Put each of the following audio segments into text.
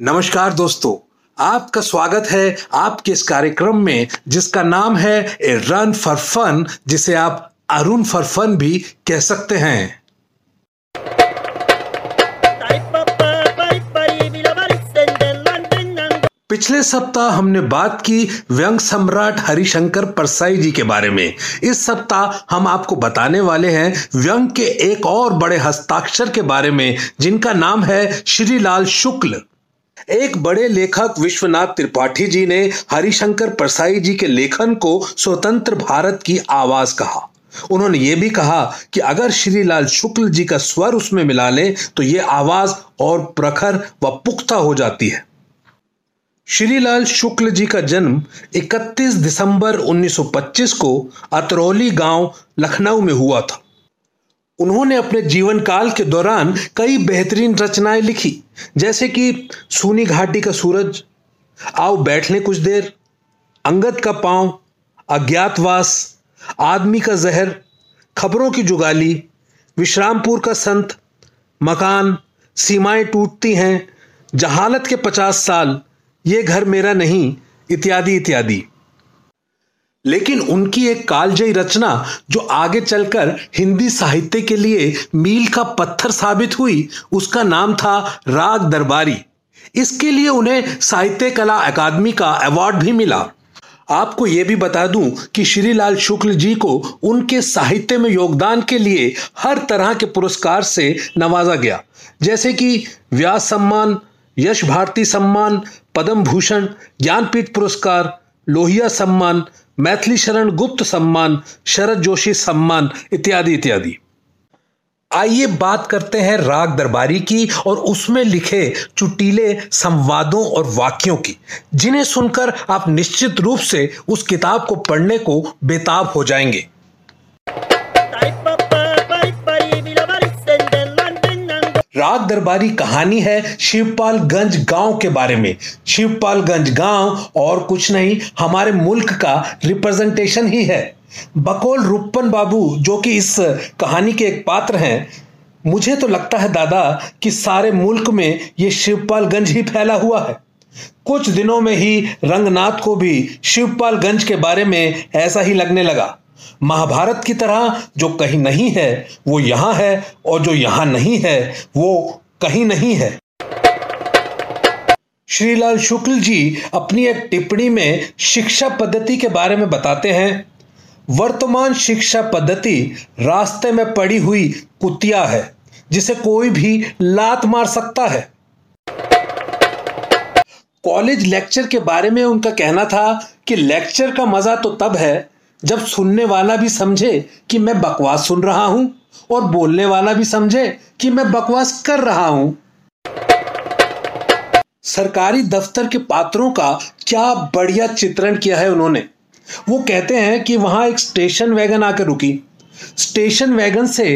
नमस्कार दोस्तों, आपका स्वागत है आपके इस कार्यक्रम में, जिसका नाम है ए रन फॉर फन, जिसे आप अरुण फॉर फन भी कह सकते हैं। पिछले सप्ताह हमने बात की व्यंग सम्राट हरिशंकर परसाई जी के बारे में। इस सप्ताह हम आपको बताने वाले हैं व्यंग के एक और बड़े हस्ताक्षर के बारे में, जिनका नाम है श्रीलाल शुक्ल। एक बड़े लेखक विश्वनाथ त्रिपाठी जी ने हरिशंकर परसाई जी के लेखन को स्वतंत्र भारत की आवाज़ कहा। उन्होंने ये भी कहा कि अगर श्रीलाल शुक्ल जी का स्वर उसमें मिला ले तो ये आवाज़ और प्रखर व पुख्ता हो जाती है। श्रीलाल शुक्ल जी का जन्म 31 दिसंबर 1925 को अतरौली गाँव लखनऊ में हुआ था। उन्होंने अपने जीवन काल के दौरान कई बेहतरीन रचनाएँ लिखी, जैसे कि सूनी घाटी का सूरज, आओ बैठ लें कुछ देर, अंगद का पाँव, अज्ञातवास, आदमी का जहर, खबरों की जुगाली, विश्रामपुर का संत, मकान, सीमाएँ टूटती हैं, जहालत के पचास साल, ये घर मेरा नहीं, इत्यादि इत्यादि। लेकिन उनकी एक कालजयी रचना, जो आगे चलकर हिंदी साहित्य के लिए मील का पत्थर साबित हुई, उसका नाम था राग दरबारी। इसके लिए उन्हें साहित्य कला अकादमी का अवार्ड भी मिला। आपको यह भी बता दूँ कि श्रीलाल शुक्ल जी को उनके साहित्य में योगदान के लिए हर तरह के पुरस्कार से नवाजा गया। जैसे कि व्यास सम्मान, यश भारती सम्मान पद्म भूषण ज्ञानपीठ पुरस्कार लोहिया सम्मान, मैथिली शरण गुप्त सम्मान, शरद जोशी सम्मान, इत्यादि इत्यादि। आइए बात करते हैं राग दरबारी की और उसमें लिखे चुटीले संवादों और वाक्यों की, जिन्हें सुनकर आप निश्चित रूप से उस किताब को पढ़ने को बेताब हो जाएँगे। राग दरबारी कहानी है शिवपालगंज गाँव के बारे में। शिवपालगंज गाँव और कुछ नहीं, हमारे मुल्क का रिप्रेजेंटेशन ही है। बकोल रुप्पन बाबू, जो कि इस कहानी के एक पात्र हैं, मुझे तो लगता है दादा कि सारे मुल्क में ये शिवपालगंज ही फैला हुआ है। कुछ दिनों में ही रंगनाथ को भी शिवपालगंज के बारे में ऐसा ही लगने लगा। महाभारत की तरह जो कहीं नहीं है, वो यहाँ है और जो यहाँ नहीं है, वो कहीं नहीं है। श्रीलाल शुक्ल जी अपनी एक टिप्पणी में शिक्षा पद्धति के बारे में बताते हैं। वर्तमान शिक्षा पद्धति रास्ते में पड़ी हुई कुतिया है, जिसे कोई भी लात मार सकता है। कॉलेज लेक्चर के बारे में उनका कहना था कि लेक्चर का मज़ा तो तब है जब सुनने वाला भी समझे कि मैं बकवास सुन रहा हूँ, और बोलने वाला भी समझे कि मैं बकवास कर रहा हूँ। सरकारी दफ्तर के पात्रों का क्या बढ़िया चित्रण किया है उन्होंने। वो कहते हैं कि वहाँ एक स्टेशन वैगन आकर रुकी। स्टेशन वैगन से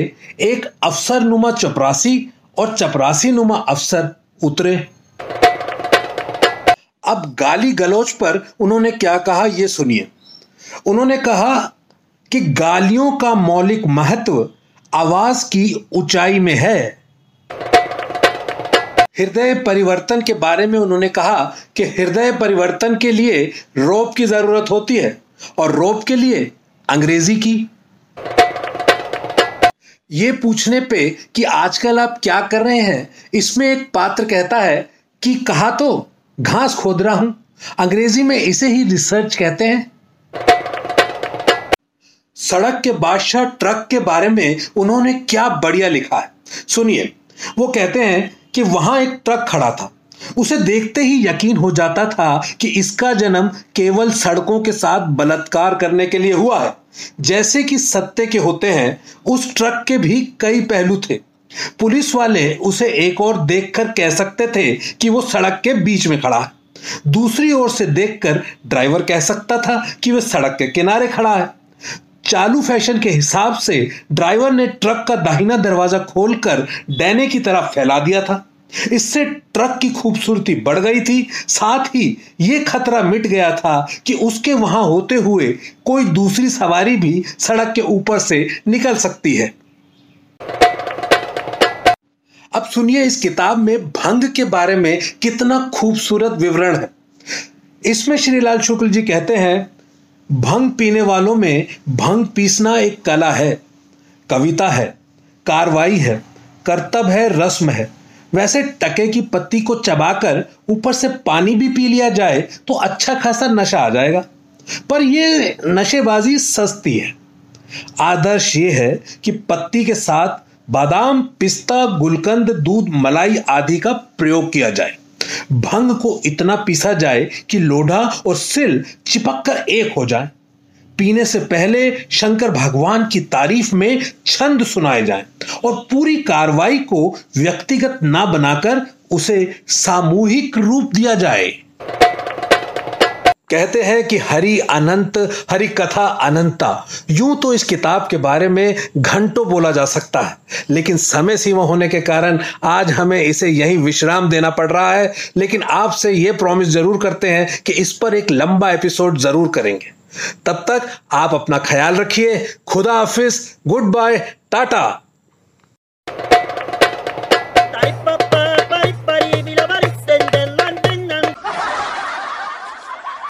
एक अफसर नुमा चपरासी और चपरासी नुमा अफसर उतरे। अब गाली गलौच पर उन्होंने क्या कहा यह सुनिए। उन्होंने कहा कि गालियों का मौलिक महत्व आवाज़ की ऊंचाई में है। हृदय परिवर्तन के बारे में उन्होंने कहा कि हृदय परिवर्तन के लिए रोप की ज़रूरत होती है और रोप के लिए अंग्रेज़ी की। ये पूछने पे कि आजकल आप क्या कर रहे हैं, इसमें एक पात्र कहता है कि कहा तो घास खोद रहा हूँ, अंग्रेज़ी में इसे ही रिसर्च कहते हैं। सड़क के बादशाह ट्रक के बारे में उन्होंने क्या बढ़िया लिखा है? सुनिए, वो कहते हैं कि वहाँ एक ट्रक खड़ा था। उसे देखते ही यकीन हो जाता था कि इसका जन्म केवल सड़कों के साथ बलात्कार करने के लिए हुआ है। जैसे कि सत्य के होते हैं, उस ट्रक के भी कई पहलू थे। पुलिस वाले उसे एक और देखकर कह सकते थे कि वो सड़क के बीच में खड़ा है। दूसरी ओर से देखकर ड्राइवर कह सकता था कि वह सड़क के किनारे खड़ा है। चालू फ़ैशन के हिसाब से ड्राइवर ने ट्रक का दाहिना दरवाज़ा खोलकर डैने की तरफ़ फैला दिया था। इससे ट्रक की खूबसूरती बढ़ गई थी। साथ ही यह खतरा मिट गया था कि उसके वहाँ होते हुए कोई दूसरी सवारी भी सड़क के ऊपर से निकल सकती है। अब सुनिए इस किताब में भंग के बारे में कितना खूबसूरत विवरण है। इसमें श्रीलाल शुक्ल जी कहते हैं भंग पीने वालों में भंग पीसना एक कला है, कविता है, कार्रवाई है, कर्तव्य है, रस्म है। वैसे टके की पत्ती को चबाकर ऊपर से पानी भी पी लिया जाए तो अच्छा खासा नशा आ जाएगा। पर यह नशेबाजी सस्ती है। आदर्श ये है कि पत्ती के साथ बादाम, पिस्ता, गुलकंद, दूध, मलाई आदि का प्रयोग किया जाए। भंग को इतना पीसा जाए कि लोढ़ा और सिल चिपक कर एक हो जाए। पीने से पहले शंकर भगवान की तारीफ़ में छंद सुनाए जाएँ और पूरी कार्रवाई को व्यक्तिगत ना बनाकर उसे सामूहिक रूप दिया जाए। कहते हैं कि हरि अनंत, हरि कथा अनंता। यूँ तो इस किताब के बारे में घंटों बोला जा सकता है, लेकिन समय सीमा होने के कारण आज हमें इसे यही विश्राम देना पड़ रहा है। लेकिन आपसे यह प्रॉमिस ज़रूर करते हैं कि इस पर एक लंबा एपिसोड ज़रूर करेंगे। तब तक आप अपना ख्याल रखिए। खुदा हाफिज, गुड बाय, टाटा।